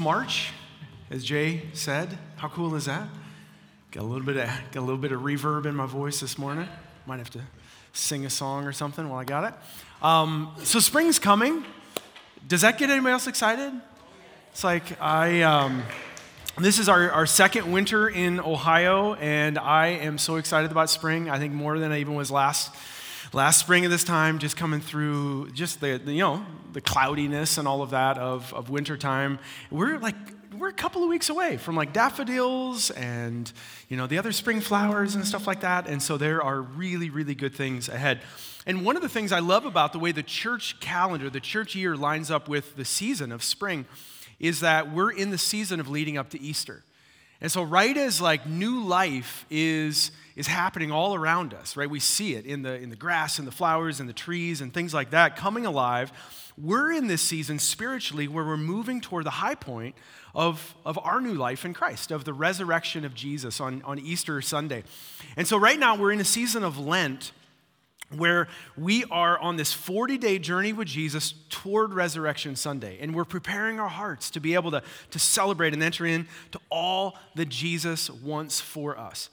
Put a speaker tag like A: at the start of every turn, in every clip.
A: March, as Jay said. How cool is that? Got a little bit of got a little bit of reverb in my voice this morning. Might have to sing a song or something while I got it. Um, so spring's coming. Does that get anybody else excited? It's like I. Um, this is our, our second winter in Ohio, and I am so excited about spring. I think more than I even was last last spring at this time, just coming through just the, the, you know the cloudiness and all of that of, of wintertime. We're like we're a couple of weeks away from like daffodils and you know the other spring flowers and stuff like that. And so there are really really good things ahead. And one of the things I love about the way the church calendar, the church year lines up with the season of spring is that we're in the season of leading up to Easter. And so right as like new life is is happening all around us, right? We see it in the, in the grass and the flowers and the trees and things like that coming alive. We're in this season spiritually where we're moving toward the high point of, of our new life in Christ, of the resurrection of Jesus on, on Easter Sunday. And so right now we're in a season of Lent where we are on this 40 day journey with Jesus toward Resurrection Sunday. And we're preparing our hearts to be able to, to celebrate and enter into all that Jesus wants for us.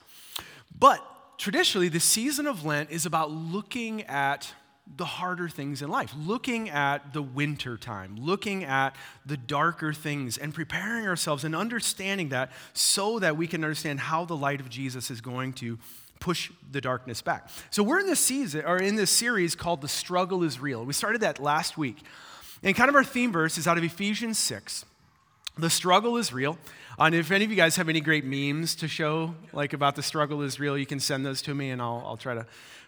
A: But traditionally, the season of Lent is about looking at the harder things in life, looking at the winter time, looking at the darker things, and preparing ourselves and understanding that so that we can understand how the light of Jesus is going to push the darkness back. So we're in this season or in this series called The Struggle is Real. We started that last week. And kind of our theme verse is out of Ephesians 6. The struggle is real. And if any of you guys have any great memes to show, like about the struggle is real, you can send those to me and I'll, I'll try to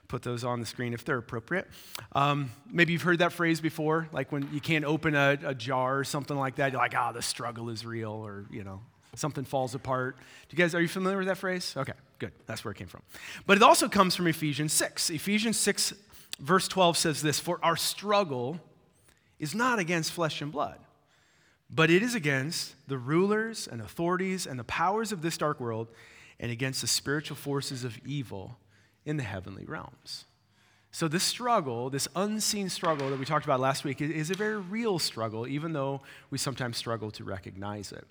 A: put those on the screen if they're appropriate. Um, maybe you've heard that phrase before, like when you can't open a, a jar or something like that, you're like, ah, oh, the struggle is real, or, you know, something falls apart. Do you guys, are you familiar with that phrase? Okay, good. That's where it came from. But it also comes from Ephesians 6. Ephesians 6, verse 12 says this For our struggle is not against flesh and blood but it is against the rulers and authorities and the powers of this dark world and against the spiritual forces of evil in the heavenly realms. So, this struggle, this unseen struggle that we talked about last week, is a very real struggle, even though we sometimes struggle to recognize it.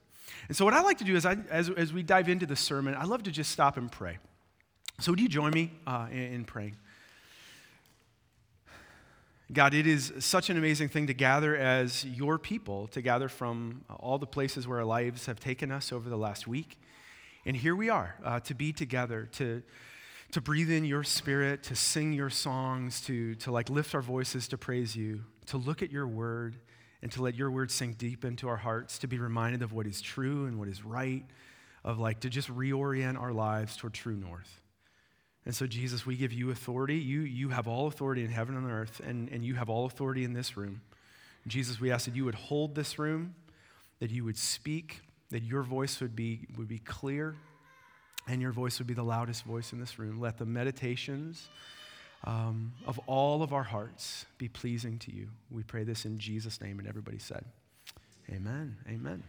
A: And so, what I like to do is, I, as, as we dive into the sermon, I love to just stop and pray. So, would you join me uh, in, in praying? God, it is such an amazing thing to gather as your people, to gather from all the places where our lives have taken us over the last week. And here we are uh, to be together, to, to breathe in your spirit, to sing your songs, to, to like lift our voices to praise you, to look at your word, and to let your word sink deep into our hearts, to be reminded of what is true and what is right, of like to just reorient our lives toward true north. And so, Jesus, we give you authority. You, you have all authority in heaven and earth, and, and you have all authority in this room. Jesus, we ask that you would hold this room, that you would speak, that your voice would be, would be clear, and your voice would be the loudest voice in this room. Let the meditations um, of all of our hearts be pleasing to you. We pray this in Jesus' name, and everybody said, Amen. Amen.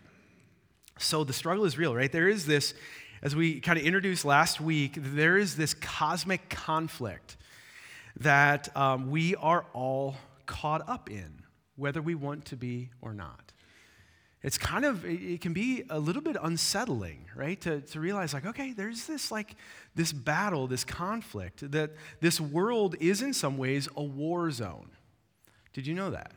A: So the struggle is real, right? There is this as we kind of introduced last week, there is this cosmic conflict that um, we are all caught up in, whether we want to be or not. It's kind of, it can be a little bit unsettling, right? To, to realize, like, okay, there's this, like, this battle, this conflict, that this world is in some ways a war zone. Did you know that?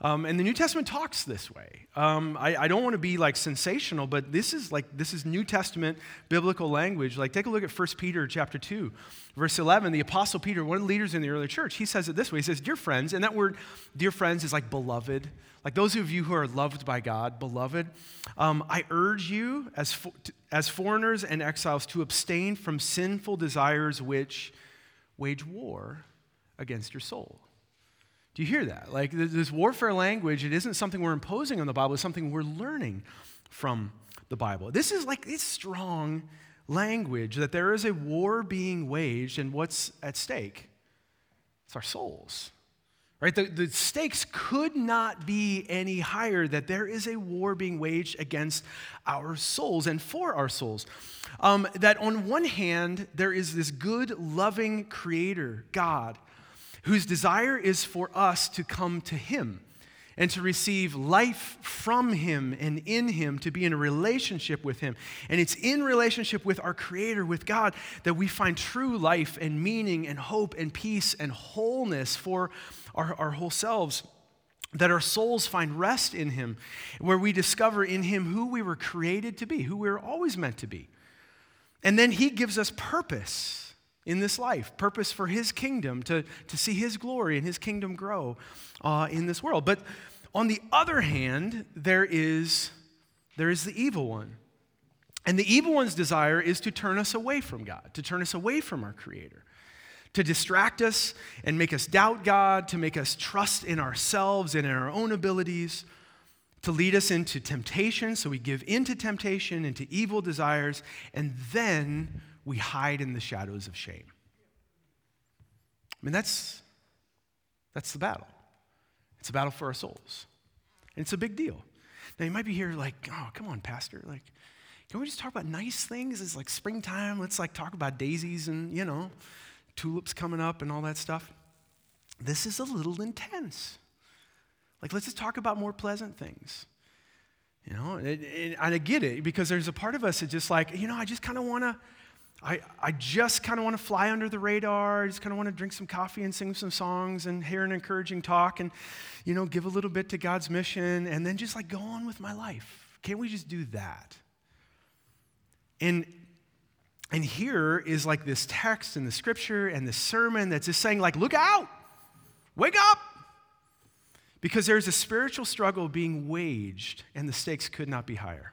A: Um, and the New Testament talks this way. Um, I, I, don't want to be like sensational, but this is like this is New Testament biblical language. Like take a look at 1 Peter chapter 2, verse 11. The Apostle Peter, one of the leaders in the early church, he says it this way. He says, Dear friends, and that word, dear friends, is like beloved. Like those of you who are loved by God, beloved, um, I urge you as, as foreigners and exiles to abstain from sinful desires which wage war against your soul. Do you hear that? Like this warfare language, it isn't something we're imposing on the Bible, it's something we're learning from the Bible. This is like it's strong language that there is a war being waged and what's at stake? It's our souls. Right? The, the stakes could not be any higher that there is a war being waged against our souls and for our souls. Um, that on one hand, there is this good, loving creator, God, whose desire is for us to come to him and to receive life from Him and in Him, to be in a relationship with Him. And it's in relationship with our Creator, with God, that we find true life and meaning and hope and peace and wholeness for our, our whole selves. That our souls find rest in Him, where we discover in Him who we were created to be, who we were always meant to be. And then He gives us purpose in this life, purpose for his kingdom, to, to see his glory and his kingdom grow uh, in this world. But on the other hand, there is, there is the evil one. And the evil one's desire is to turn us away from God, to turn us away from our Creator, to distract us and make us doubt God, to make us trust in ourselves and in our own abilities, to lead us into temptation, so we give into temptation, into evil desires, and then we hide in the shadows of shame. I mean, that's, that's the battle. It's a battle for our souls. And it's a big deal. Now, you might be here like, oh, come on, Pastor. Like, can we just talk about nice things? It's like springtime. Let's like talk about daisies and, you know, tulips coming up and all that stuff. This is a little intense. Like, let's just talk about more pleasant things. You know, and, and I get it because there's a part of us that just like, you know, I just kind of want to I, I just kind of want to fly under the radar. I just kind of want to drink some coffee and sing some songs and hear an encouraging talk and, you know, give a little bit to God's mission and then just like go on with my life. Can't we just do that? And, and here is like this text in the scripture and this sermon that's just saying, like, look out, wake up. Because there's a spiritual struggle being waged and the stakes could not be higher.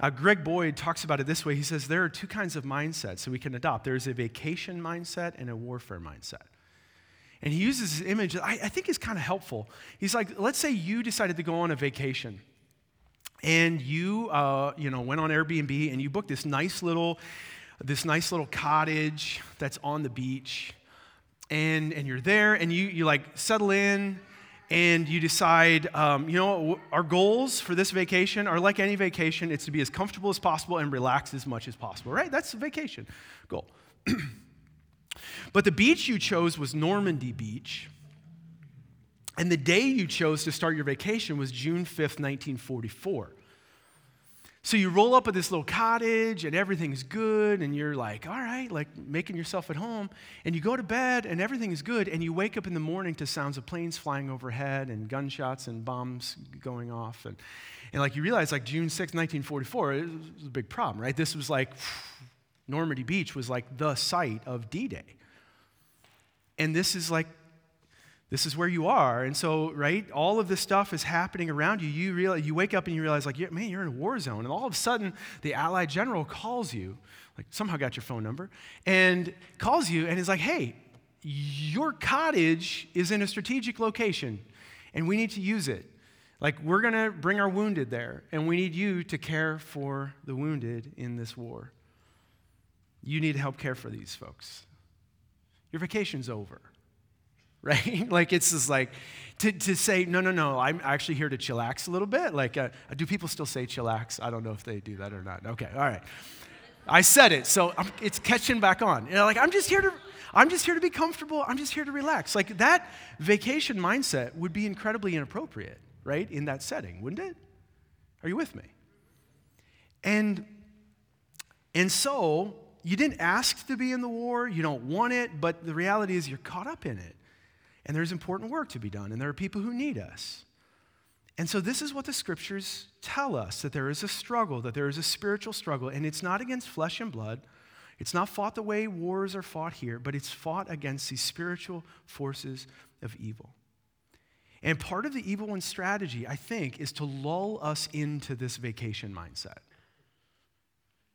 A: Uh, Greg Boyd talks about it this way. He says there are two kinds of mindsets that we can adopt there's a vacation mindset and a warfare mindset. And he uses this image that I, I think is kind of helpful. He's like, let's say you decided to go on a vacation and you, uh, you know, went on Airbnb and you booked this nice little, this nice little cottage that's on the beach, and and you're there and you you like settle in and you decide, um, you know, our goals for this vacation are like any vacation, it's to be as comfortable as possible and relax as much as possible, right? That's a vacation goal. but the beach you chose was Normandy Beach. And the day you chose to start your vacation was June 5th, 1944. So you roll up at this little cottage and everything's good, and you're like, all right, like making yourself at home. And you go to bed and everything is good, and you wake up in the morning to sounds of planes flying overhead and gunshots and bombs going off. And, and like you realize, like June 6, 1944, it was a big problem, right? This was like, Normandy Beach was like the site of D Day. And this is like this is where you are. And so, right, all of this stuff is happening around you. You, realize, you wake up and you realize, like, man, you're in a war zone. And all of a sudden, the Allied general calls you, like, somehow got your phone number, and calls you and is like, hey, your cottage is in a strategic location, and we need to use it. Like, we're going to bring our wounded there, and we need you to care for the wounded in this war. You need to help care for these folks. Your vacation's over right? like it's just like to, to say, no, no, no, I'm actually here to chillax a little bit. Like, uh, do people still say chillax? I don't know if they do that or not. Okay, all right. I said it, so I'm, it's catching back on. You know, like I'm just here to, I'm just here to be comfortable. I'm just here to relax. Like that vacation mindset would be incredibly inappropriate, right? In that setting, wouldn't it? Are you with me? And and so you didn't ask to be in the war. You don't want it, but the reality is you're caught up in it. And there's important work to be done, and there are people who need us. And so, this is what the scriptures tell us that there is a struggle, that there is a spiritual struggle, and it's not against flesh and blood. It's not fought the way wars are fought here, but it's fought against these spiritual forces of evil. And part of the evil one's strategy, I think, is to lull us into this vacation mindset.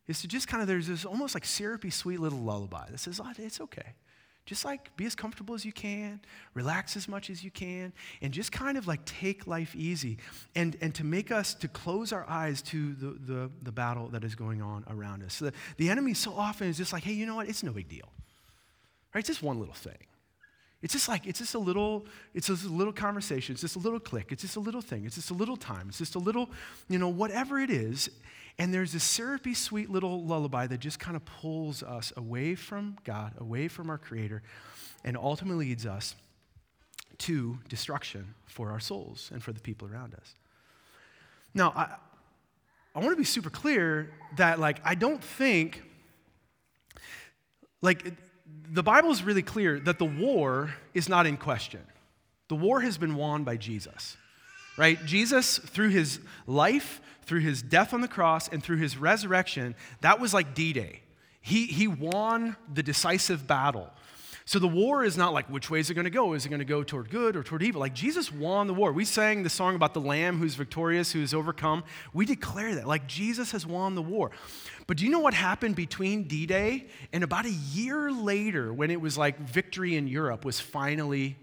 A: Is to just kind of, there's this almost like syrupy, sweet little lullaby that says, oh, it's okay. Just like be as comfortable as you can, relax as much as you can, and just kind of like take life easy. And, and to make us to close our eyes to the, the, the battle that is going on around us. So the, the enemy so often is just like, hey, you know what? It's no big deal. Right? It's just one little thing. It's just like, it's just a little, it's just a little conversation. It's just a little click. It's just a little thing. It's just a little time. It's just a little, you know, whatever it is. And there's this syrupy, sweet little lullaby that just kind of pulls us away from God, away from our Creator, and ultimately leads us to destruction for our souls and for the people around us. Now, I, I want to be super clear that, like, I don't think, like, the Bible is really clear that the war is not in question. The war has been won by Jesus, right? Jesus, through his life, through his death on the cross, and through his resurrection, that was like D Day. He, he won the decisive battle. So the war is not like which way is it going to go? Is it going to go toward good or toward evil? Like Jesus won the war. We sang the song about the lamb who's victorious, who's overcome. We declare that. Like Jesus has won the war. But do you know what happened between D Day and about a year later when it was like victory in Europe was finally,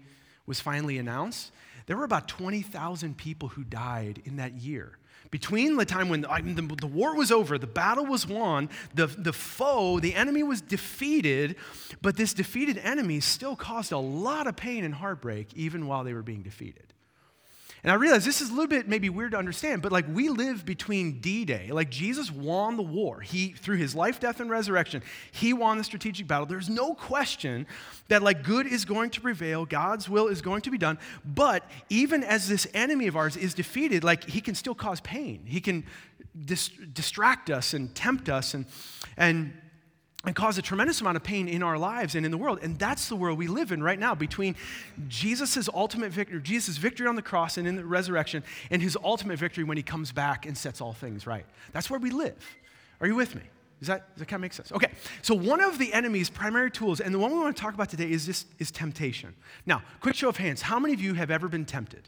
A: was finally announced? There were about 20,000 people who died in that year. Between the time when the, the, the, war was over, the battle was won, the, the foe, the enemy was defeated, but this defeated enemy still caused a lot of pain and heartbreak even while they were being defeated. And I realize this is a little bit maybe weird to understand, but like we live between D Day. Like Jesus won the war. He, through his life, death, and resurrection, he won the strategic battle. There's no question that like good is going to prevail, God's will is going to be done. But even as this enemy of ours is defeated, like he can still cause pain. He can dis- distract us and tempt us and, and and cause a tremendous amount of pain in our lives and in the world. And that's the world we live in right now between Jesus' ultimate victory, Jesus' victory on the cross and in the resurrection, and his ultimate victory when he comes back and sets all things right. That's where we live. Are you with me? Does that, does that kind of make sense? Okay, so one of the enemy's primary tools, and the one we want to talk about today is this is temptation. Now, quick show of hands, how many of you have ever been tempted?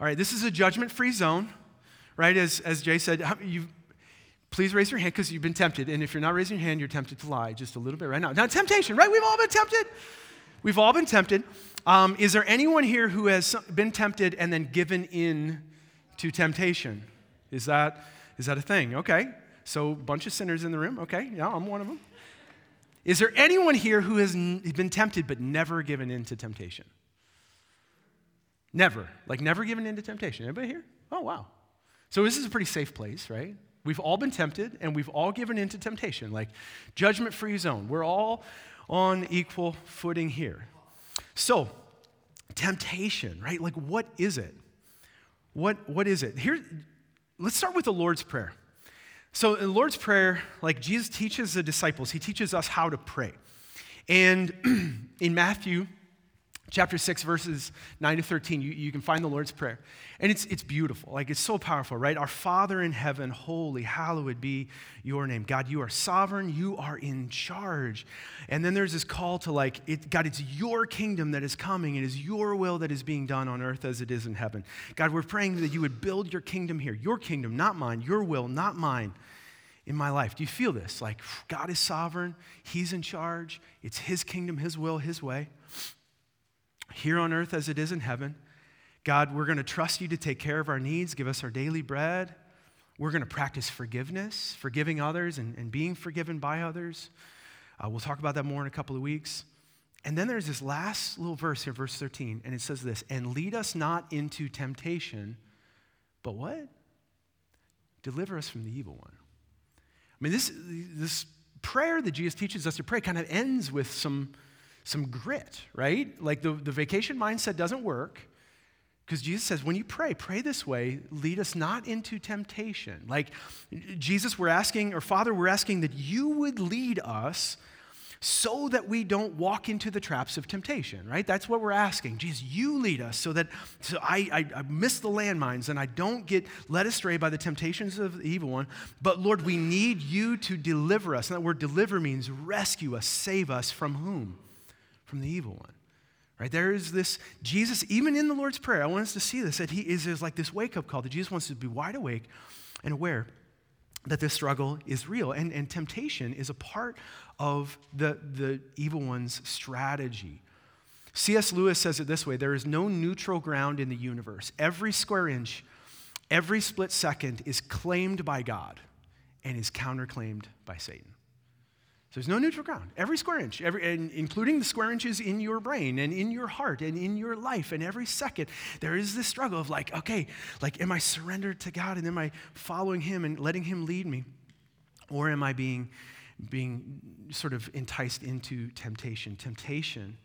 A: All right, this is a judgment-free zone, right? As, as Jay said, you've Please raise your hand because you've been tempted. And if you're not raising your hand, you're tempted to lie just a little bit right now. Now, temptation, right? We've all been tempted. We've all been tempted. Um, is there anyone here who has been tempted and then given in to temptation? Is that, is that a thing? Okay. So, a bunch of sinners in the room. Okay. Yeah, I'm one of them. Is there anyone here who has been tempted but never given in to temptation? Never. Like, never given in to temptation. Anybody here? Oh, wow. So, this is a pretty safe place, right? We've all been tempted and we've all given in to temptation, like judgment free zone. We're all on equal footing here. So, temptation, right? Like, what is it? What, what is it? Here, let's start with the Lord's Prayer. So, in the Lord's Prayer, like Jesus teaches the disciples, he teaches us how to pray. And in Matthew chapter 6, verses 9 to 13, you, you can find the Lord's Prayer. And it's, it's beautiful. Like, it's so powerful, right? Our Father in heaven, holy, hallowed be your name. God, you are sovereign. You are in charge. And then there's this call to, like, it, God, it's your kingdom that is coming. It is your will that is being done on earth as it is in heaven. God, we're praying that you would build your kingdom here. Your kingdom, not mine. Your will, not mine in my life. Do you feel this? Like, God is sovereign. He's in charge. It's His kingdom, His will, His way here on earth as it is in heaven. God, we're going to trust you to take care of our needs, give us our daily bread. We're going to practice forgiveness, forgiving others and, and being forgiven by others. Uh, we'll talk about that more in a couple of weeks. And then there's this last little verse here, verse 13, and it says this And lead us not into temptation, but what? Deliver us from the evil one. I mean, this, this prayer that Jesus teaches us to pray kind of ends with some some grit, right? Like the, the vacation mindset doesn't work because Jesus says, when you pray, pray this way, lead us not into temptation. Like Jesus, we're asking, or Father, we're asking that you would lead us so that we don't walk into the traps of temptation, right? That's what we're asking. Jesus, you lead us so that so I, I, I miss the landmines and I don't get led astray by the temptations of the evil one. But Lord, we need you to deliver us. And that word deliver means rescue us, save us from whom? From the evil one. Right? There is this, Jesus, even in the Lord's Prayer, I want us to see this, that he is, is like this wake up call that Jesus wants to be wide awake and aware that this struggle is real. And, and temptation is a part of the, the evil one's strategy. C.S. Lewis says it this way there is no neutral ground in the universe. Every square inch, every split second is claimed by God and is counterclaimed by Satan. So there's no neutral ground. Every square inch, every, including the square inches in your brain and in your heart and in your life, and every second, there is this struggle of like, okay, like, am I surrendered to God and am I following Him and letting Him lead me? Or am I being, being sort of enticed into temptation? Temptation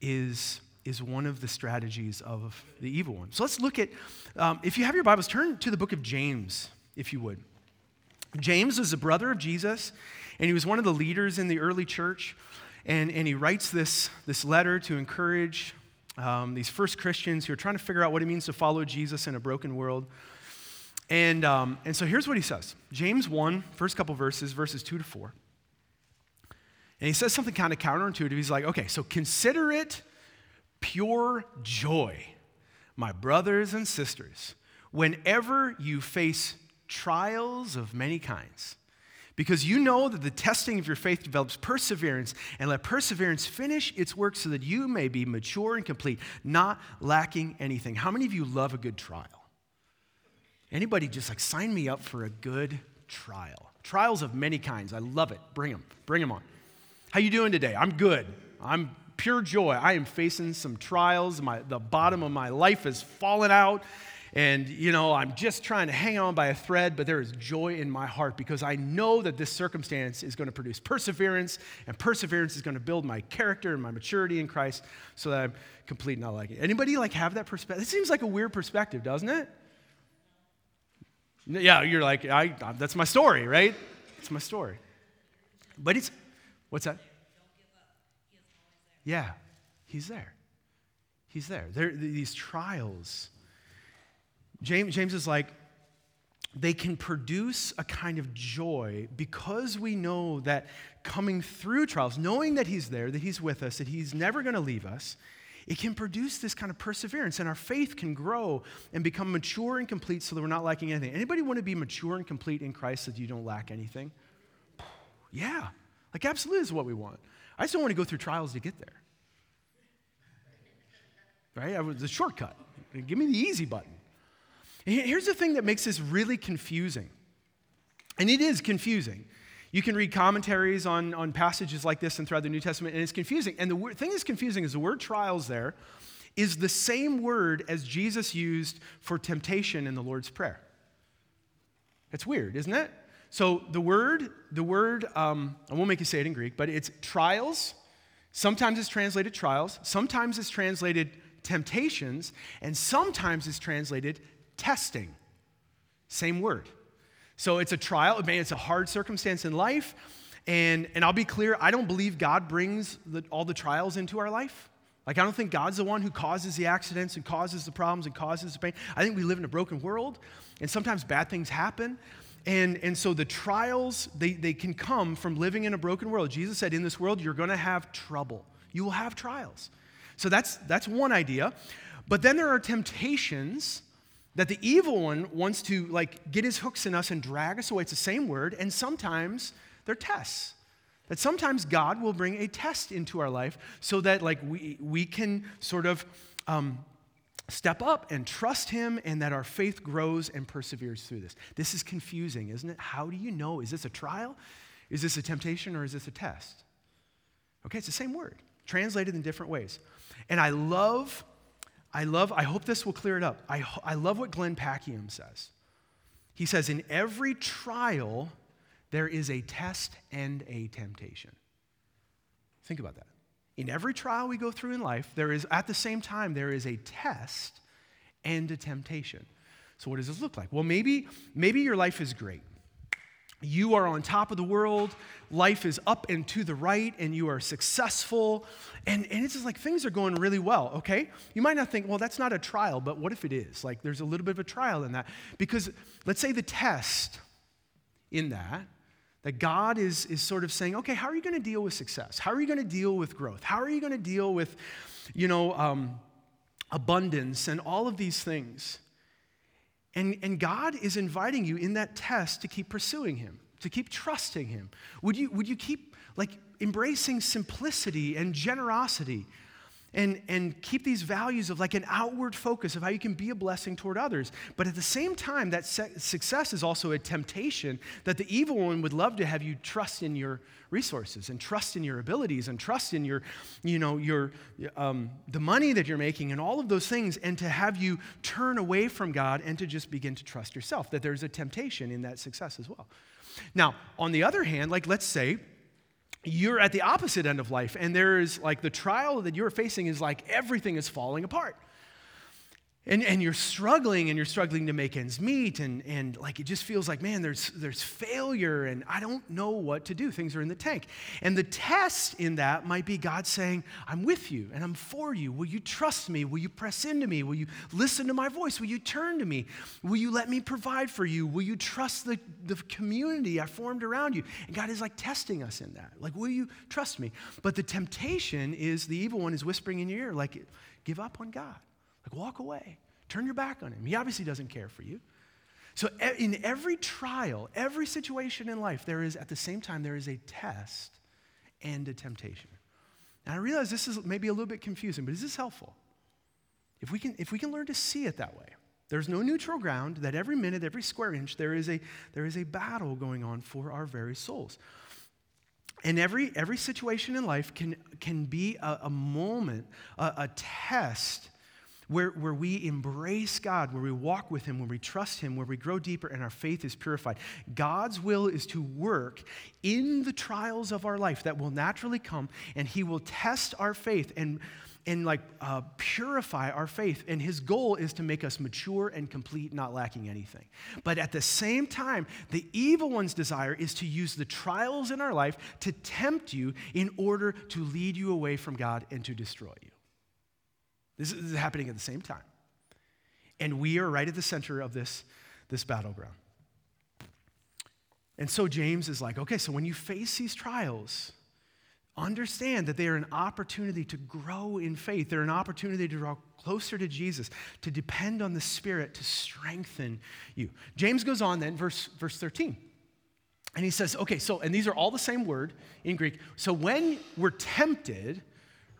A: is is one of the strategies of the evil one. So let's look at, um, if you have your Bibles, turn to the book of James, if you would. James was a brother of Jesus, and he was one of the leaders in the early church. And, and he writes this, this letter to encourage um, these first Christians who are trying to figure out what it means to follow Jesus in a broken world. And, um, and so here's what he says James 1, first couple verses, verses 2 to 4. And he says something kind of counterintuitive. He's like, okay, so consider it pure joy, my brothers and sisters, whenever you face trials of many kinds. Because you know that the testing of your faith develops perseverance, and let perseverance finish its work so that you may be mature and complete, not lacking anything. How many of you love a good trial? Anybody just like sign me up for a good trial? Trials of many kinds. I love it. Bring them. Bring them on. How you doing today? I'm good. I'm pure joy. I am facing some trials. My, the bottom of my life has fallen out. And, you know, I'm just trying to hang on by a thread, but there is joy in my heart because I know that this circumstance is going to produce perseverance, and perseverance is going to build my character and my maturity in Christ so that I'm complete and not like it. Anybody like have that perspective? It seems like a weird perspective, doesn't it? Yeah, you're like, I, that's my story, right? It's my story. But it's, what's that? Yeah, he's there. He's there. There these trials James, James is like, they can produce a kind of joy because we know that coming through trials, knowing that He's there, that He's with us, that He's never going to leave us, it can produce this kind of perseverance and our faith can grow and become mature and complete so that we're not lacking anything. Anybody want to be mature and complete in Christ so that you don't lack anything? Yeah, like absolutely is what we want. I just don't want to go through trials to get there. Right? I was the shortcut. Give me the easy button. Here's the thing that makes this really confusing. And it is confusing. You can read commentaries on, on passages like this and throughout the New Testament, and it's confusing. And the word, thing that's confusing is the word trials there is the same word as Jesus used for temptation in the Lord's Prayer. That's weird, isn't it? So the word, the word, um, I won't make you say it in Greek, but it's trials. Sometimes it's translated trials. Sometimes it's translated temptations, and sometimes it's translated testing. Same word. So it's a trial. May it's a hard circumstance in life. And, and I'll be clear, I don't believe God brings the, all the trials into our life. Like, I don't think God's the one who causes the accidents and causes the problems and causes the pain. I think we live in a broken world, and sometimes bad things happen. And, and so the trials, they, they can come from living in a broken world. Jesus said, In this world, you're going to have trouble. You will have trials. So that's, that's one idea. But then there are temptations that the evil one wants to like get his hooks in us and drag us away. It's the same word, and sometimes they're tests. That sometimes God will bring a test into our life so that like we, we can sort of um, step up and trust him and that our faith grows and perseveres through this. This is confusing, isn't it? How do you know? Is this a trial? Is this a temptation or is this a test? Okay, it's the same word, translated in different ways. And I love I love, I hope this will clear it up. I, I love what Glenn Packiam says. He says, In every trial, there is a test and a temptation. Think about that. In every trial we go through in life, there is, at the same time, there is a test and a temptation. So, what does this look like? Well, maybe, maybe your life is great you are on top of the world, life is up and to the right, and you are successful. And, and it's just like things are going really well, okay? You might not think, well, that's not a trial, but what if it is? Like there's a little bit of a trial in that. Because let's say the test in that, that God is, is sort of saying, okay, how are you going to deal with success? How are you going to deal with growth? How are you going to deal with, you know, um, abundance and all of these things? And, and God is inviting you in that test to keep pursuing Him, to keep trusting Him. Would you, would you keep like embracing simplicity and generosity and, and keep these values of like an outward focus of how you can be a blessing toward others. But at the same time, that success is also a temptation that the evil one would love to have you trust in your resources and trust in your abilities and trust in your, you know, your, um, the money that you're making and all of those things and to have you turn away from God and to just begin to trust yourself, that there's a temptation in that success as well. Now, on the other hand, like let's say you're at the opposite end of life, and there is like the trial that you're facing is like everything is falling apart. And, and you're struggling and you're struggling to make ends meet and, and like it just feels like man there's, there's failure and i don't know what to do. Things are in the tank. And the test in that might be god saying i'm with you and i'm for you. Will you trust me? Will you press into me? Will you listen to my voice? Will you turn to me? Will you let me provide for you? Will you trust the, the community i formed around you? And god is like testing us in that. Like will you trust me? But the temptation is the evil one is whispering in your ear like give up on god like, walk away. Turn your back on him. He obviously doesn't care for you. So, in every trial, every situation in life, there is, at the same time, there is a test and a temptation. And I realize this is maybe a little bit confusing, but is this helpful? If we can, if we can learn to see it that way, there's no neutral ground, that every minute, every square inch, there is a, there is a battle going on for our very souls. And every, every situation in life can, can be a, a moment, a, a test where, where we embrace God, where we walk with Him, where we trust Him, where we grow deeper and our faith is purified. God's will is to work in the trials of our life that will naturally come, and He will test our faith and, and like uh, purify our faith. And His goal is to make us mature and complete, not lacking anything. But at the same time, the evil one's desire is to use the trials in our life to tempt you in order to lead you away from God and to destroy you. This is happening at the same time. And we are right at the center of this, this battleground. And so James is like, okay, so when you face these trials, understand that they are an opportunity to grow in faith. They're an opportunity to draw closer to Jesus, to depend on the Spirit to strengthen you. James goes on then, verse, verse 13. And he says, okay, so, and these are all the same word in Greek. So when we're tempted,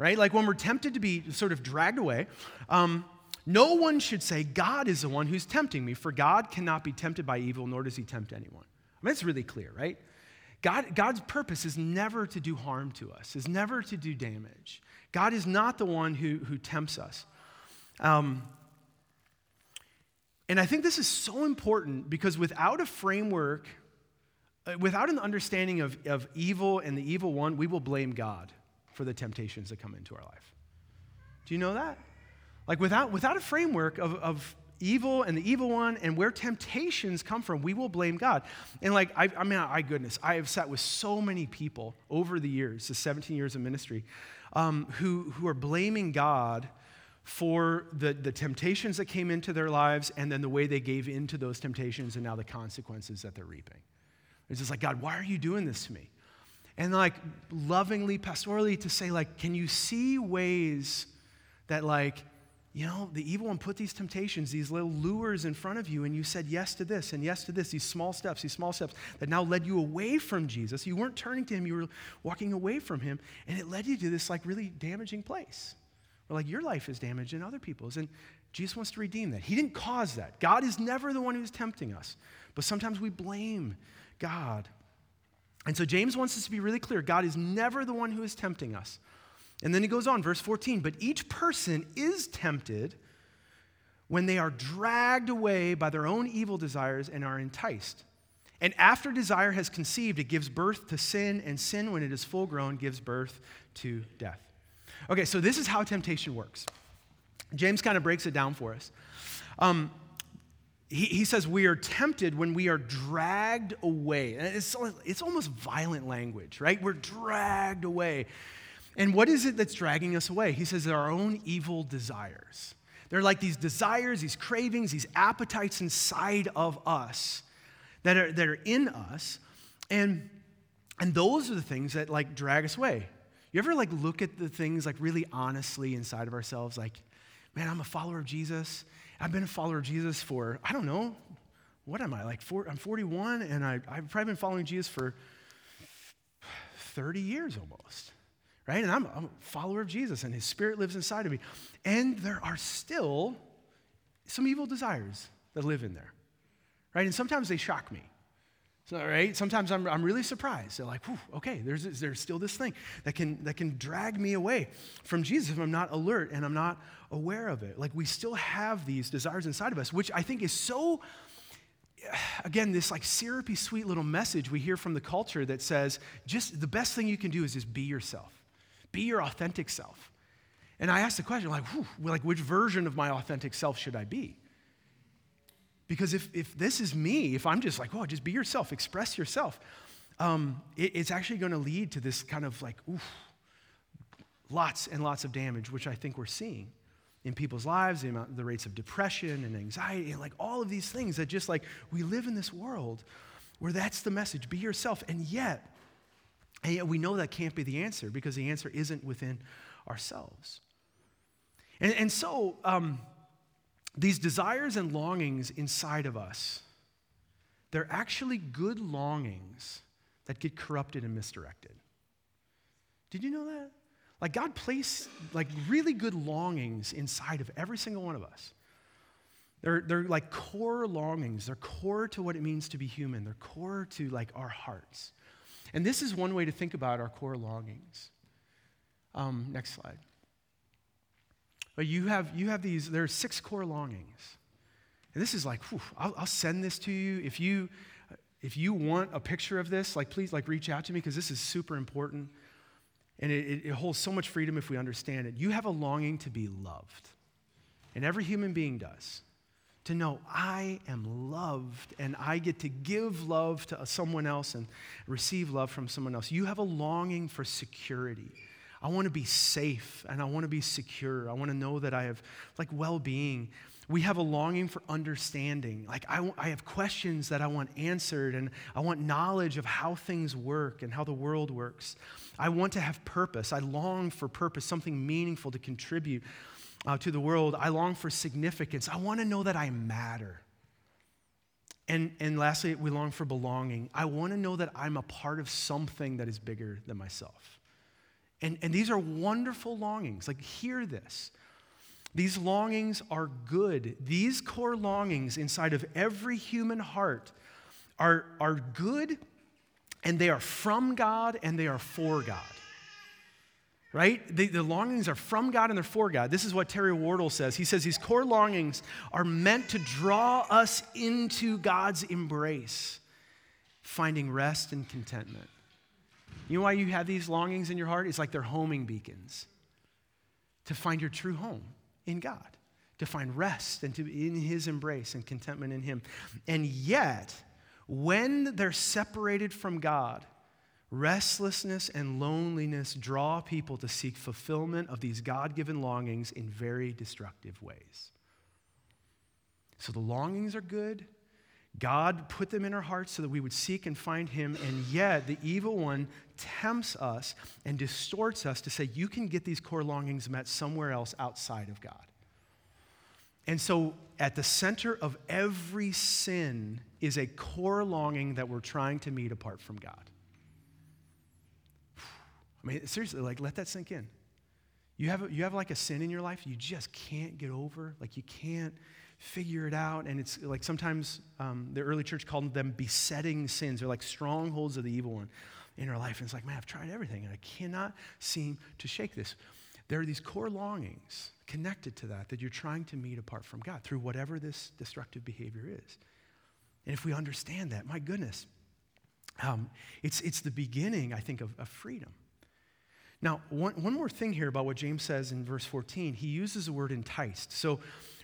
A: right? Like when we're tempted to be sort of dragged away, um, no one should say, God is the one who's tempting me, for God cannot be tempted by evil, nor does he tempt anyone. I mean, it's really clear, right? God, God's purpose is never to do harm to us, is never to do damage. God is not the one who, who tempts us. Um, and I think this is so important because without a framework, uh, without an understanding of, of evil and the evil one, we will blame God for the temptations that come into our life. Do you know that? Like without, without a framework of, of evil and the evil one and where temptations come from, we will blame God. And like, I, I mean, I goodness, I have sat with so many people over the years, the 17 years of ministry, um, who, who are blaming God for the, the temptations that came into their lives and then the way they gave into those temptations and now the consequences that they're reaping. It's just like, God, why are you doing this to me? And like lovingly, pastorally to say, like, can you see ways that, like, you know, the evil one put these temptations, these little lures in front of you, and you said yes to this and yes to this, these small steps, these small steps that now led you away from Jesus. You weren't turning to him, you were walking away from him, and it led you to this like really damaging place where like your life is damaged and other people's. And Jesus wants to redeem that. He didn't cause that. God is never the one who's tempting us, but sometimes we blame God and so James wants us to be really clear God is never the one who is tempting us. And then he goes on, verse 14, but each person is tempted when they are dragged away by their own evil desires and are enticed. And after desire has conceived, it gives birth to sin, and sin, when it is full grown, gives birth to death. Okay, so this is how temptation works. James kind of breaks it down for us. Um, he, he says we are tempted when we are dragged away. It's, it's almost violent language, right? We're dragged away. And what is it that's dragging us away? He says our own evil desires. They're like these desires, these cravings, these appetites inside of us that are, that are in us. And, and those are the things that like drag us away. You ever like look at the things like really honestly inside of ourselves, like, man, I'm a follower of Jesus I've been a follower of Jesus for, I don't know, what am I, like, four, I'm 41, and I, I've probably been following Jesus for 30 years almost, right? And I'm, I'm, a follower of Jesus, and his spirit lives inside of me. And there are still some evil desires that live in there, right? And sometimes they shock me. So, right? Sometimes I'm, I'm really surprised. They're like, okay, there's, there's still this thing that can, that can drag me away from Jesus if I'm not alert and I'm not aware of it. Like we still have these desires inside of us, which I think is so, again, this like syrupy, sweet little message we hear from the culture that says just the best thing you can do is just be yourself, be your authentic self. And I asked the question, like, like which version of my authentic self should I be? Because if, if this is me, if I'm just like, oh, just be yourself, express yourself, um, it, it's actually going to lead to this kind of like, oof, lots and lots of damage, which I think we're seeing in people's lives, the, amount, the rates of depression and anxiety, and like all of these things that just like we live in this world where that's the message be yourself. And yet, and yet we know that can't be the answer because the answer isn't within ourselves. And, and so, um, these desires and longings inside of us, they're actually good longings that get corrupted and misdirected. Did you know that? Like God placed like really good longings inside of every single one of us. They're, they're like core longings. They're core to what it means to be human. They're core to like our hearts. And this is one way to think about our core longings. Um, next slide. But you have, you have these, there are six core longings. And this is like, whew, I'll, I'll send this to you. If you, if you want a picture of this, like please like reach out to me because this is super important. And it, it, holds so much freedom if we understand it. You have a longing to be loved. And every human being does. To know I am loved and I get to give love to someone else and receive love from someone else. You have a longing for security. I want to be safe and I want to be secure. I want to know that I have like well being. We have a longing for understanding. Like, I, I have questions that I want answered, and I want knowledge of how things work and how the world works. I want to have purpose. I long for purpose, something meaningful to contribute uh, to the world. I long for significance. I want to know that I matter. And, and lastly, we long for belonging. I want to know that I'm a part of something that is bigger than myself. And, and these are wonderful longings. Like, hear this. These longings are good. These core longings inside of every human heart are, are good and they are from God and they are for God. Right? The, the longings are from God and they're for God. This is what Terry Wardle says. He says these core longings are meant to draw us into God's embrace, finding rest and contentment. You know why you have these longings in your heart? It's like they're homing beacons to find your true home in God, to find rest and to be in His embrace and contentment in Him. And yet, when they're separated from God, restlessness and loneliness draw people to seek fulfillment of these God given longings in very destructive ways. So the longings are good. God put them in our hearts so that we would seek and find Him, and yet the evil one tempts us and distorts us to say, you can get these core longings met somewhere else outside of God. And so, at the center of every sin is a core longing that we're trying to meet apart from God. I mean, seriously, like, let that sink in. You have, you have like a sin in your life you just can't get over, like, you can't figure it out. And it's like sometimes um, the early church called them besetting sins. They're like strongholds of the evil one in our life. And it's like, man, I've tried everything and I cannot seem to shake this. There are these core longings connected to that that you're trying to meet apart from God through whatever this destructive behavior is. And if we understand that, my goodness, um, it's, it's the beginning, I think, of, of freedom. Now, one, one more thing here about what James says in verse 14. He uses the word enticed. So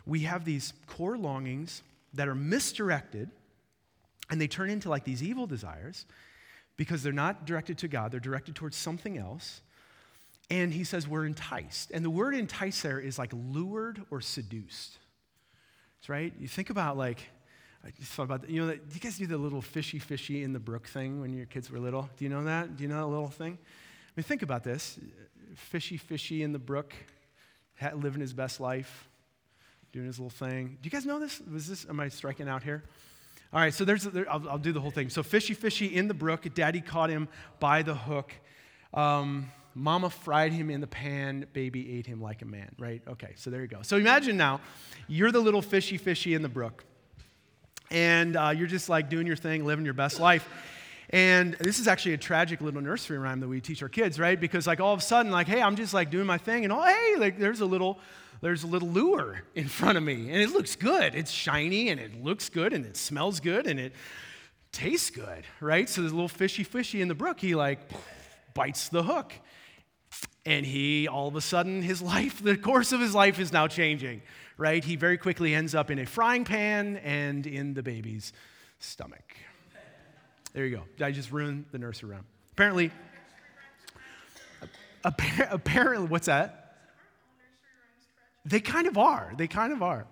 A: we have these core longings that are misdirected and they turn into like these evil desires because they're not directed to God, they're directed towards something else. And he says we're enticed. And the word entice there is like lured or seduced. That's right. You think about like, I just thought about, you know, do you guys do the little fishy fishy in the brook thing when your kids were little? Do you know that? Do you know that little thing? I mean, think about this. Fishy fishy in the brook, living his best life, doing his little thing. Do you guys know this? Was this, am I striking out here? All right, so there's, there, I'll, I'll, do the whole thing. So fishy fishy in the brook, daddy caught him by the hook. Um, Mama fried him in the pan, baby ate him like a man, right? Okay, so there you go. So imagine now, you're the little fishy fishy in the brook, and uh, you're just like doing your thing, living your best life. And this is actually a tragic little nursery rhyme that we teach our kids, right? Because like all of a sudden, like, hey, I'm just like doing my thing, and oh, hey, like there's a little, there's a little lure in front of me, and it looks good. It's shiny, and it looks good, and it smells good, and it tastes good, right? So there's a little fishy fishy in the brook. He like bites the hook. And he, all of a sudden, his life, the course of his life is now changing, right? He very quickly ends up in a frying pan and in the baby's stomach. There you go. I just ruined the nursery rhyme. Apparently, apparently, what's that? They kind of are. They kind of are.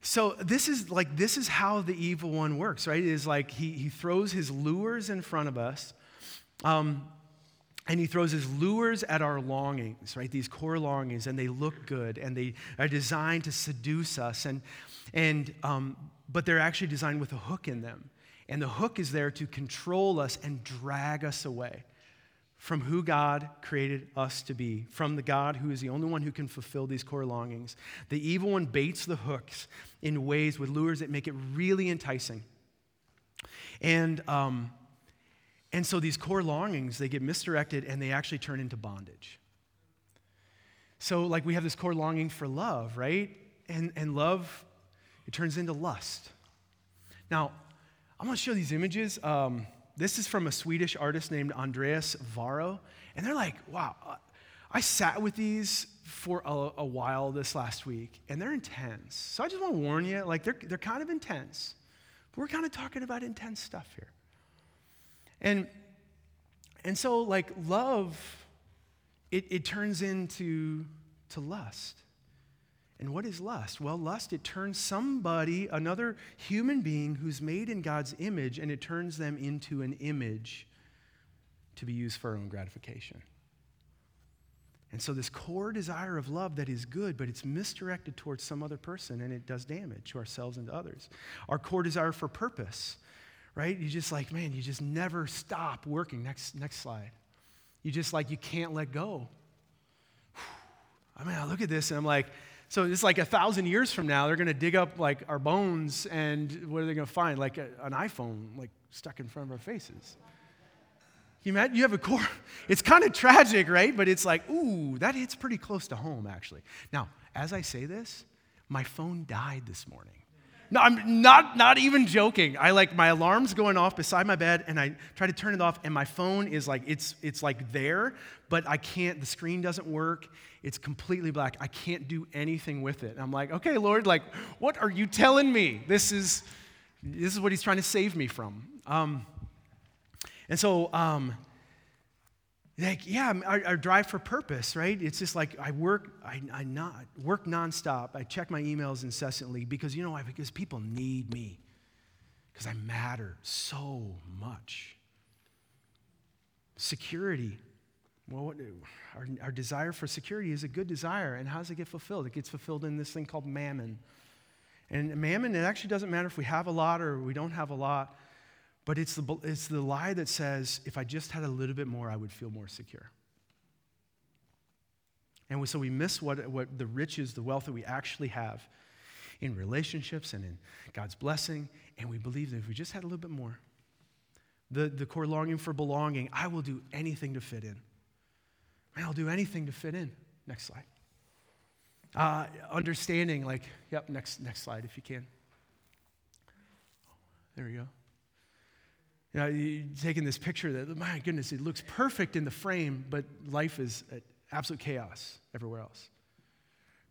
A: So this is like this is how the evil one works, right? It is like he, he throws his lures in front of us. Um, and he throws his lures at our longings, right? These core longings, and they look good, and they are designed to seduce us, and and um, but they're actually designed with a hook in them, and the hook is there to control us and drag us away from who God created us to be, from the God who is the only one who can fulfill these core longings. The evil one baits the hooks in ways with lures that make it really enticing, and. Um, and so these core longings, they get misdirected and they actually turn into bondage. So, like, we have this core longing for love, right? And, and love, it turns into lust. Now, I'm to show these images. Um, this is from a Swedish artist named Andreas Varro. And they're like, wow, I sat with these for a, a while this last week, and they're intense. So I just want to warn you, like, they're, they're kind of intense. But we're kind of talking about intense stuff here. And, and so, like, love, it, it turns into to lust. And what is lust? Well, lust, it turns somebody, another human being who's made in God's image, and it turns them into an image to be used for our own gratification. And so, this core desire of love that is good, but it's misdirected towards some other person and it does damage to ourselves and to others. Our core desire for purpose right? You just like, man, you just never stop working. Next, next slide. You just like, you can't let go. I mean, I look at this and I'm like, so it's like a thousand years from now, they're going to dig up like our bones and what are they going to find? Like a, an iPhone like stuck in front of our faces. You, met, you have a core. It's kind of tragic, right? But it's like, ooh, that hits pretty close to home, actually. Now, as I say this, my phone died this morning. No, I'm not, not even joking. I like my alarm's going off beside my bed and I try to turn it off and my phone is like, it's, it's like there, but I can't, the screen doesn't work. It's completely black. I can't do anything with it. And I'm like, okay, Lord, like, what are you telling me? This is, this is what he's trying to save me from. Um, and so, um, like, yeah, our, drive for purpose, right? It's just like I work, I, I not, work nonstop. I check my emails incessantly because, you know why? Because people need me, because I matter so much. Security. Well, what, our, our desire for security is a good desire. And how does it get fulfilled? It gets fulfilled in this thing called mammon. And mammon, it actually doesn't matter if we have a lot or we don't have a lot. But it's the, it's the lie that says, if I just had a little bit more, I would feel more secure. And so we miss what, what the riches, the wealth that we actually have in relationships and in God's blessing. And we believe that if we just had a little bit more, the, the core longing for belonging, I will do anything to fit in. Man, I'll do anything to fit in. Next slide. Uh, understanding, like, yep, next, next slide if you can. There we go. You know, you're taking this picture that, my goodness, it looks perfect in the frame, but life is absolute chaos everywhere else.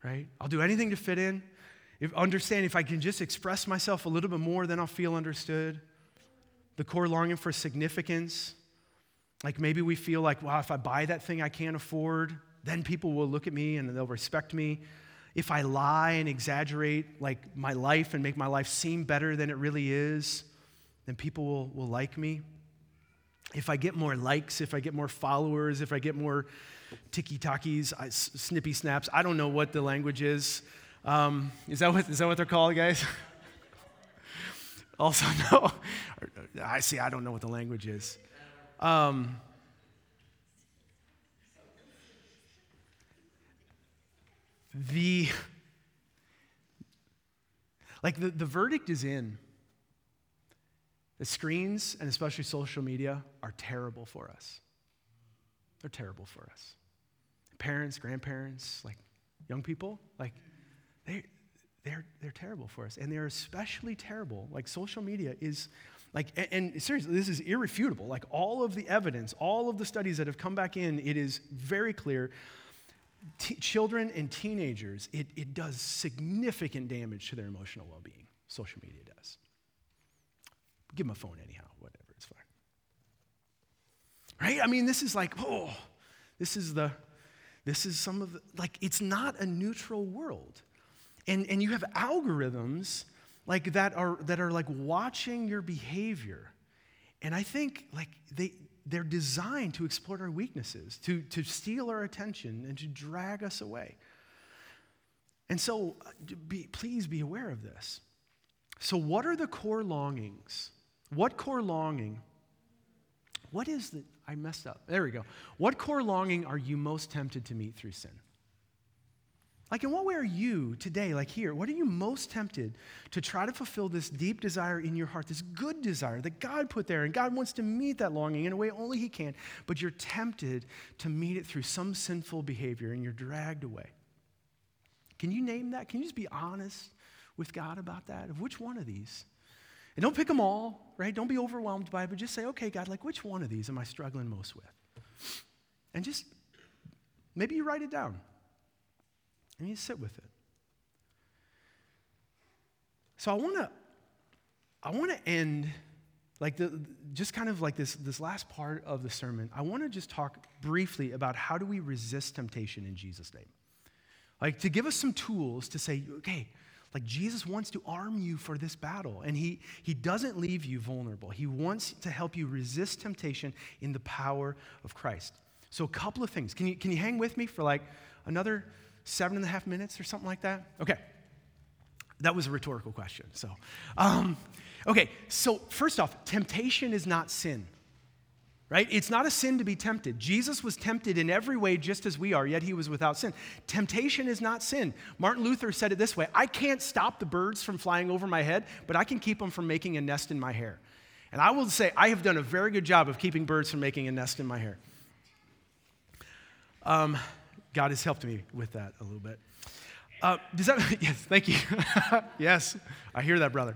A: Right? I'll do anything to fit in. If, understand if I can just express myself a little bit more, then I'll feel understood. The core longing for significance. Like maybe we feel like, wow, if I buy that thing I can't afford, then people will look at me and they'll respect me. If I lie and exaggerate like my life and make my life seem better than it really is, then people will, will like me. If I get more likes, if I get more followers, if I get more tiki takis, snippy snaps, I don't know what the language is. Um, is, that what, is that what they're called, guys? also, no. I see, I don't know what the language is. Um, the like the, the verdict is in The screens, and especially social media, are terrible for us. They're terrible for us. Parents, grandparents, like young people, like they, they're, they're terrible for us. And they're especially terrible. Like social media is like, and, and, seriously, this is irrefutable. Like all of the evidence, all of the studies that have come back in, it is very clear. T- children and teenagers, it, it does significant damage to their emotional well being. Social media does. Give them a phone anyhow, whatever, it's fine. Right? I mean, this is like, oh, this is the, this is some of the, like, it's not a neutral world. And, and you have algorithms like that are that are like watching your behavior and i think like they they're designed to exploit our weaknesses to to steal our attention and to drag us away and so uh, be, please be aware of this so what are the core longings what core longing what is the i messed up there we go what core longing are you most tempted to meet through sin like, in what way are you today, like here, what are you most tempted to try to fulfill this deep desire in your heart, this good desire that God put there? And God wants to meet that longing in a way only He can, but you're tempted to meet it through some sinful behavior and you're dragged away. Can you name that? Can you just be honest with God about that? Of which one of these? And don't pick them all, right? Don't be overwhelmed by it, but just say, okay, God, like which one of these am I struggling most with? And just maybe you write it down. And you sit with it. So I want to I want to end like the just kind of like this this last part of the sermon. I want to just talk briefly about how do we resist temptation in Jesus name. Like to give us some tools to say, okay, like Jesus wants to arm you for this battle and he he doesn't leave you vulnerable. He wants to help you resist temptation in the power of Christ. So a couple of things. Can you can you hang with me for like another seven and a half minutes or something like that? Okay. That was a rhetorical question. So, um, okay. So, first off, temptation is not sin, right? It's not a sin to be tempted. Jesus was tempted in every way just as we are, yet he was without sin. Temptation is not sin. Martin Luther said it this way I can't stop the birds from flying over my head, but I can keep them from making a nest in my hair. And I will say, I have done a very good job of keeping birds from making a nest in my hair. Um, God has helped me with that a little bit. Uh, does that, yes, thank you. yes, I hear that, brother.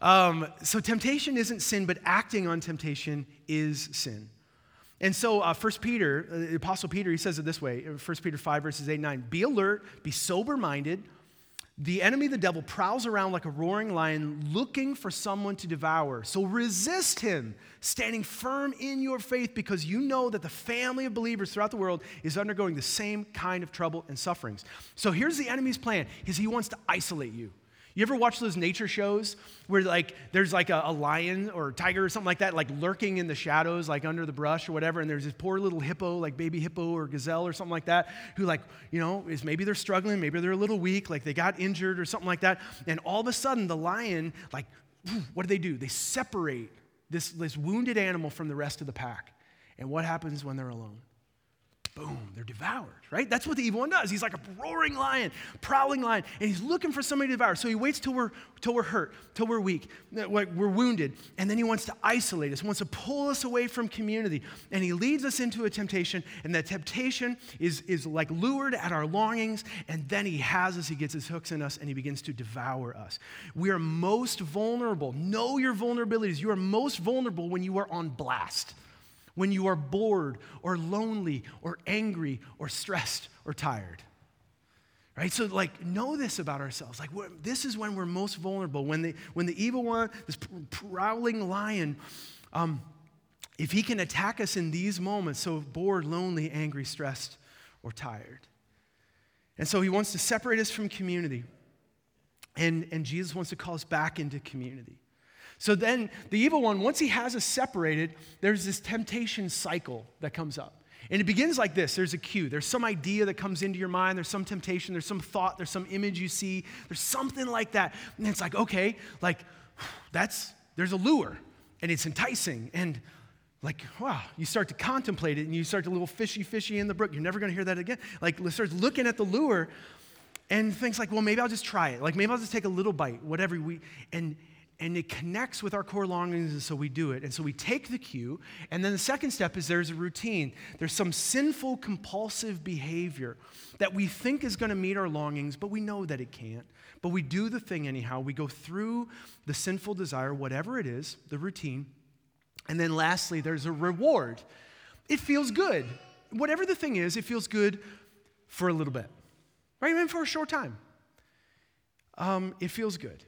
A: Um, so temptation isn't sin, but acting on temptation is sin. And so, uh, 1 Peter, uh, the Apostle Peter, he says it this way 1 Peter 5, verses 8 and 9 Be alert, be sober minded, the enemy, the devil, prowls around like a roaring lion looking for someone to devour. So resist him, standing firm in your faith because you know that the family of believers throughout the world is undergoing the same kind of trouble and sufferings. So here's the enemy's plan is he wants to isolate you. You ever watch those nature shows where like there's like a, a, lion or a tiger or something like that, like lurking in the shadows, like under the brush or whatever, and there's this poor little hippo, like baby hippo or gazelle or something like that, who like, you know, is maybe they're struggling, maybe they're a little weak, like they got injured or something like that, and all of a sudden the lion, like, what do they do? They separate this, this wounded animal from the rest of the pack. And what happens when they're alone? Boom, they're devoured, right? That's what the evil one does. He's like a roaring lion, prowling lion, and he's looking for somebody to devour. So he waits till we're, till we're hurt, till we're weak, like we're wounded, and then he wants to isolate us, wants to pull us away from community. And he leads us into a temptation, and that temptation is, is like lured at our longings, and then he has us, he gets his hooks in us, and he begins to devour us. We are most vulnerable. Know your vulnerabilities. You are most vulnerable when you are on blast when you are bored or lonely or angry or stressed or tired. Right? So, like, know this about ourselves. Like, this is when we're most vulnerable. When the, when the evil one, this prowling lion, um, if he can attack us in these moments, so bored, lonely, angry, stressed, or tired. And so he wants to separate us from community. And, and Jesus wants to call us back into community. So then the evil one, once he has us separated, there's this temptation cycle that comes up. And it begins like this there's a cue, there's some idea that comes into your mind, there's some temptation, there's some thought, there's some image you see, there's something like that. And it's like, okay, like that's, there's a lure and it's enticing. And like, wow, you start to contemplate it and you start to little fishy, fishy in the brook. You're never going to hear that again. Like, starts looking at the lure and things like, well, maybe I'll just try it. Like, maybe I'll just take a little bite, whatever we, and and it connects with our core longings, and so we do it. And so we take the cue, and then the second step is there's a routine. There's some sinful, compulsive behavior that we think is going to meet our longings, but we know that it can't. But we do the thing anyhow. We go through the sinful desire, whatever it is, the routine. And then lastly, there's a reward. It feels good. Whatever the thing is, it feels good for a little bit, right? Even for a short time. Um, it feels good.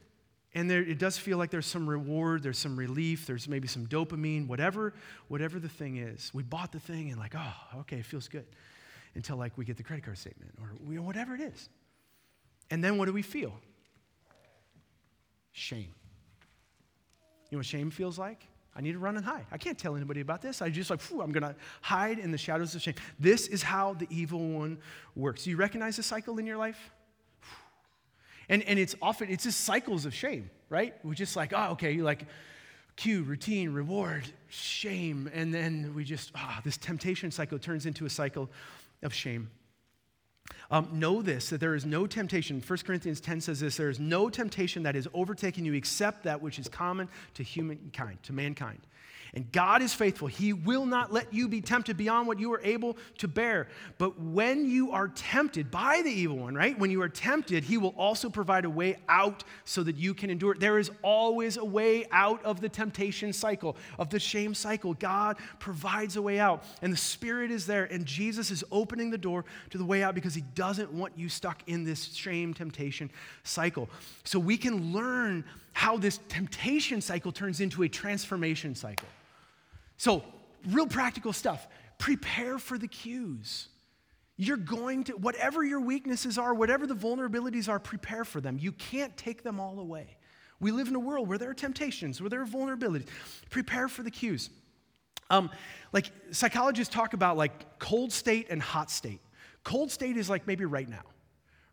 A: And there, it does feel like there's some reward, there's some relief, there's maybe some dopamine, whatever, whatever the thing is. We bought the thing and like, oh, okay, it feels good. Until like we get the credit card statement or we, whatever it is. And then what do we feel? Shame. You know what shame feels like? I need to run and hide. I can't tell anybody about this. I just like, I'm to hide in the shadows of shame. This is how the evil one works. Do you recognize the cycle in your life? And, and it's often, it's just cycles of shame, right? We're just like, oh, okay, you like cue, routine, reward, shame. And then we just, ah, oh, this temptation cycle turns into a cycle of shame. Um, know this that there is no temptation. 1 Corinthians 10 says this there is no temptation that is overtaking you except that which is common to humankind, to mankind. And God is faithful. He will not let you be tempted beyond what you are able to bear. But when you are tempted by the evil one, right? When you are tempted, He will also provide a way out so that you can endure. There is always a way out of the temptation cycle, of the shame cycle. God provides a way out. And the Spirit is there. And Jesus is opening the door to the way out because He doesn't want you stuck in this shame temptation cycle. So we can learn how this temptation cycle turns into a transformation cycle. So, real practical stuff. Prepare for the cues. You're going to, whatever your weaknesses are, whatever the vulnerabilities are, prepare for them. You can't take them all away. We live in a world where there are temptations, where there are vulnerabilities. Prepare for the cues. Um, like psychologists talk about like cold state and hot state. Cold state is like maybe right now,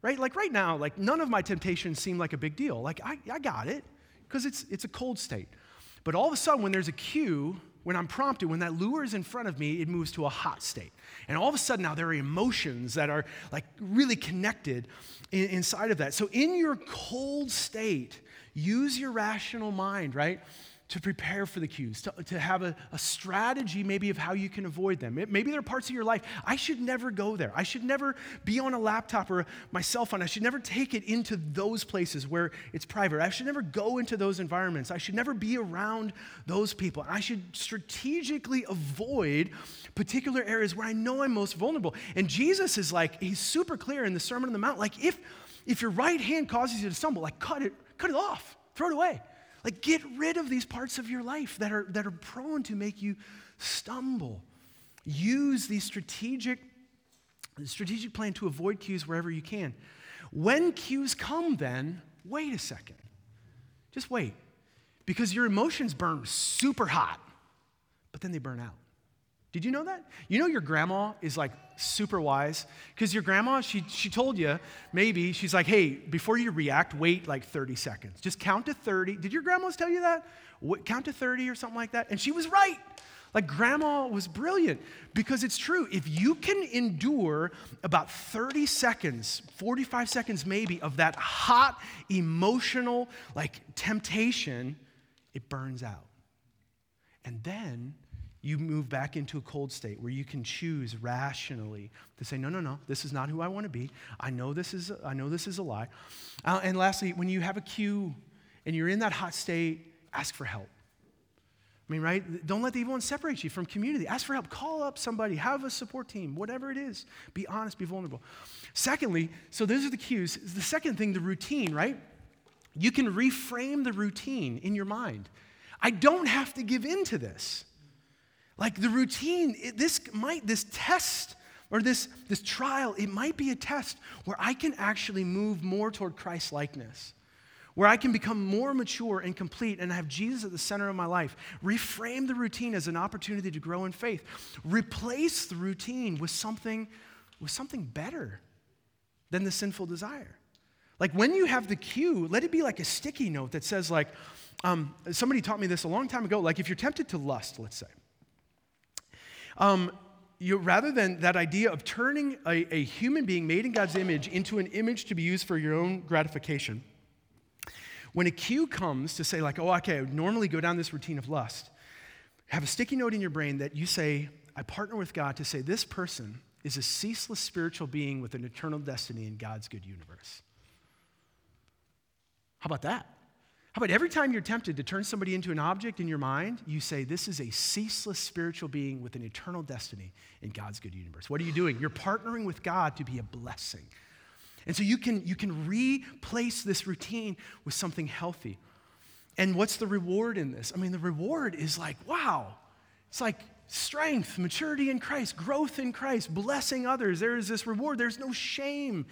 A: right? Like right now, like none of my temptations seem like a big deal. Like I, I got it because it's, it's a cold state. But all of a sudden, when there's a cue, when I'm prompted, when that lure is in front of me, it moves to a hot state. And all of a sudden now there are emotions that are like really connected in, inside of that. So in your cold state, use your rational mind, right? To prepare for the cues, to, to have a, a, strategy maybe of how you can avoid them. It, maybe there are parts of your life, I should never go there. I should never be on a laptop or my cell phone. I should never take it into those places where it's private. I should never go into those environments. I should never be around those people. I should strategically avoid particular areas where I know I'm most vulnerable. And Jesus is like, he's super clear in the Sermon on the Mount, like if, if your right hand causes you to stumble, like cut it, cut it off, throw it away. Like, get rid of these parts of your life that are, that are prone to make you stumble. Use the strategic, strategic plan to avoid cues wherever you can. When cues come, then, wait a second. Just wait. Because your emotions burn super hot, but then they burn out. Did you know that? You know your grandma is like super wise? Because your grandma, she, she told you, maybe, she's like, hey, before you react, wait like 30 seconds. Just count to 30. Did your grandmas tell you that? What, Count to 30 or something like that? And she was right. Like, grandma was brilliant because it's true. If you can endure about 30 seconds, 45 seconds maybe, of that hot, emotional, like temptation, it burns out. And then you move back into a cold state where you can choose rationally to say, no, no, no, this is not who I want to be. I know this is, I know this is a lie. Uh, and lastly, when you have a cue and you're in that hot state, ask for help. I mean, right? Don't let the evil one separate you from community. Ask for help. Call up somebody. Have a support team, whatever it is. Be honest, be vulnerable. Secondly, so those are the cues. The second thing, the routine, right? You can reframe the routine in your mind. I don't have to give in to this. Like the routine, it, this might, this test or this, this trial, it might be a test where I can actually move more toward Christ likeness, where I can become more mature and complete and have Jesus at the center of my life. Reframe the routine as an opportunity to grow in faith. Replace the routine with something, with something better than the sinful desire. Like when you have the cue, let it be like a sticky note that says, like, um, somebody taught me this a long time ago. Like if you're tempted to lust, let's say, um, you, rather than that idea of turning a, a human being made in God's image into an image to be used for your own gratification, When a cue comes to say, like, oh, okay, I would normally go down this routine of lust, have a sticky note in your brain that you say, I partner with God to say, this person is a ceaseless spiritual being with an eternal destiny in God's good universe. How about that? How about every time you're tempted to turn somebody into an object in your mind, you say, This is a ceaseless spiritual being with an eternal destiny in God's good universe. What are you doing? You're partnering with God to be a blessing. And so you can, you can replace this routine with something healthy. And what's the reward in this? I mean, the reward is like, wow, it's like strength, maturity in Christ, growth in Christ, blessing others. There is this reward. There's no shame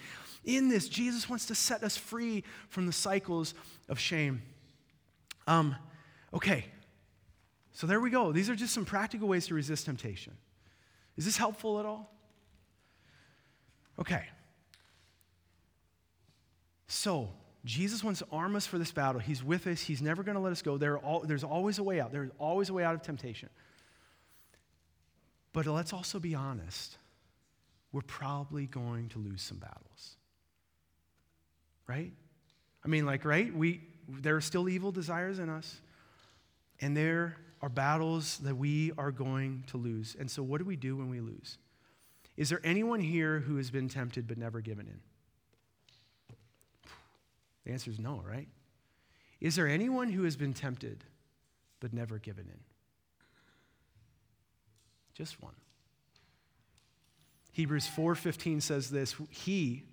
A: in this. Jesus wants to set us free from the cycles of shame. Um, okay, so there we go. These are just some practical ways to resist temptation. Is this helpful at all? Okay. So, Jesus wants to arm us for this battle. He's with us. He's never going to let us go. There all, there's always a way out. There's always a way out of temptation. But let's also be honest. We're probably going to lose some battles. Right? I mean, like, right? We, there are still evil desires in us, and there are battles that we are going to lose. And so, what do we do when we lose? Is there anyone here who has been tempted but never given in? The answer is no, right? Is there anyone who has been tempted but never given in? Just one. Hebrews 4:15 says this, he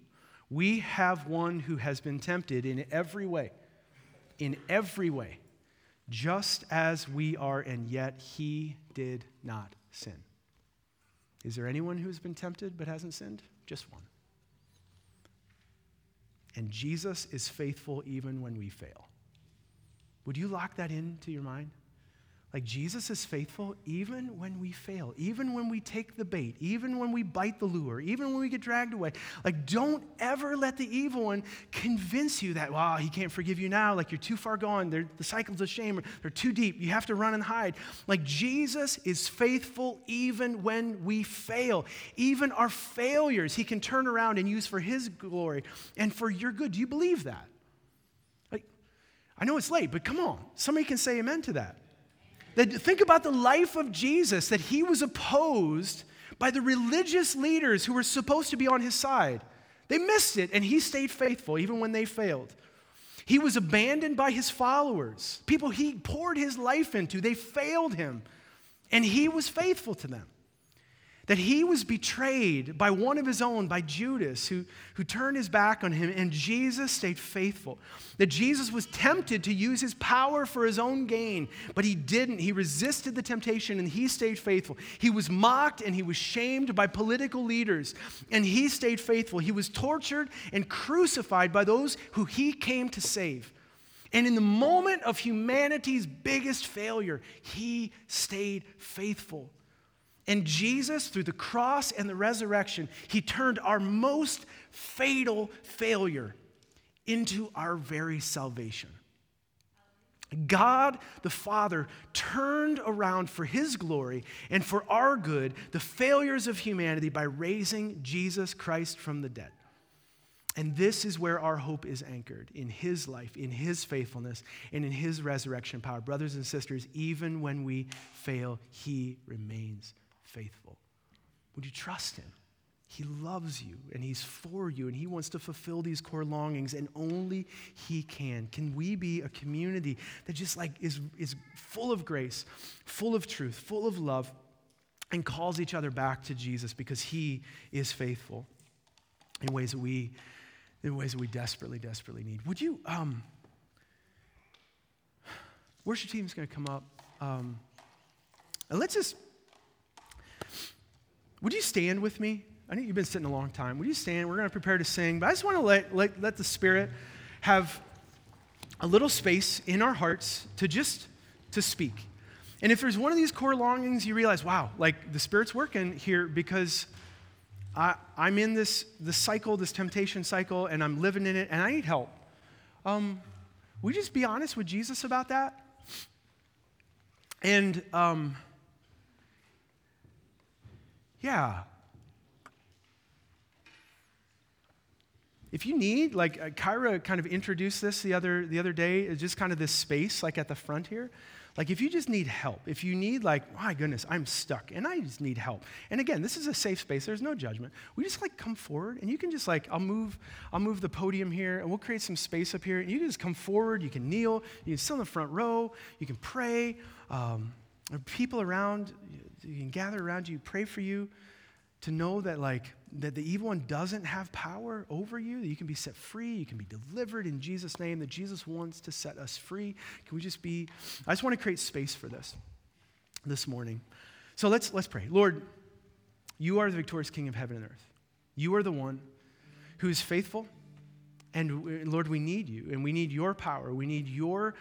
A: we have one who has been tempted in every way in every way, just as we are, and yet he did not sin. Is there anyone who's been tempted but hasn't sinned? Just one. And Jesus is faithful even when we fail. Would you lock that into your mind? Like Jesus is faithful even when we fail, even when we take the bait, even when we bite the lure, even when we get dragged away. Like, don't ever let the evil one convince you that, wow, he can't forgive you now. Like, you're too far gone. They're, the cycles of shame they're too deep. You have to run and hide. Like, Jesus is faithful even when we fail. Even our failures, he can turn around and use for his glory and for your good. Do you believe that? Like, I know it's late, but come on. Somebody can say amen to that. That, think about the life of Jesus, that he was opposed by the religious leaders who were supposed to be on his side. They missed it, and he stayed faithful even when they failed. He was abandoned by his followers, people he poured his life into. They failed him, and he was faithful to them that he was betrayed by one of his own, by Judas, who, who turned his back on him, and Jesus stayed faithful. That Jesus was tempted to use his power for his own gain, but he didn't. He resisted the temptation and he stayed faithful. He was mocked and he was shamed by political leaders, and he stayed faithful. He was tortured and crucified by those who he came to save. And in the moment of humanity's biggest failure, he stayed faithful. And Jesus, through the cross and the resurrection, he turned our most fatal failure into our very salvation. God the Father turned around for his glory and for our good the failures of humanity by raising Jesus Christ from the dead. And this is where our hope is anchored in his life, in his faithfulness, and in his resurrection power. Brothers and sisters, even when we fail, he remains faithful? Would you trust him? He loves you and he's for you and he wants to fulfill these core longings and only he can. Can we be a community that just like is, is full of grace, full of truth, full of love, and calls each other back to Jesus because he is faithful in ways that we in ways that we desperately, desperately need. Would you um worship team's gonna come up. Um, and let's just would you stand with me? I know you've been sitting a long time. Would you stand? We're going to prepare to sing, but I just want to let, let, let the Spirit have a little space in our hearts to just to speak. And if there's one of these core longings, you realize, wow, like the Spirit's working here because I, am in this, this cycle, this temptation cycle, and I'm living in it, and I need help. Um, we just be honest with Jesus about that? And um, yeah. if you need, like uh, Kyra kind of introduced this the other, the other day, it's just kind of this space like at the front here. Like, if you just need help, if you need, like, my goodness, I'm stuck and I just need help. And again, this is a safe space, there's no judgment. We just like come forward and you can just, like, I'll move, I'll move the podium here and we'll create some space up here. And you can just come forward, you can kneel, you can sit in the front row, you can pray. Um, people around, you can gather around you, pray for you to know that like that the evil one doesn't have power over you that you can be set free you can be delivered in jesus name that jesus wants to set us free. Can we just be i just want to create space for this this morning. So let's let's pray. Lord you are the victorious king of heaven and earth. You are the one who is faithful and lord we need you and we need your power we need your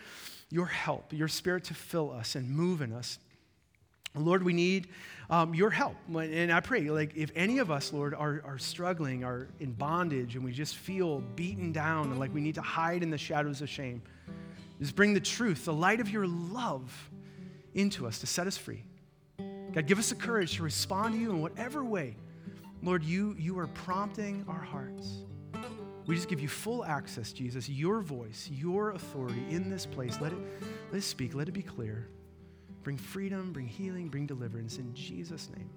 A: your help your spirit to fill us and move in us Lord, we need um, your help. And I pray, like, if any of us, Lord, are, are struggling, are in bondage, and we just feel beaten down and like we need to hide in the shadows of shame, just bring the truth, the light of your love into us to set us free. God, give us the courage to respond to you in whatever way. Lord, you, you are prompting our hearts. We just give you full access, Jesus, your voice, your authority in this place. Let it, let it speak, let it be clear. Bring freedom, bring healing, bring deliverance in Jesus' name.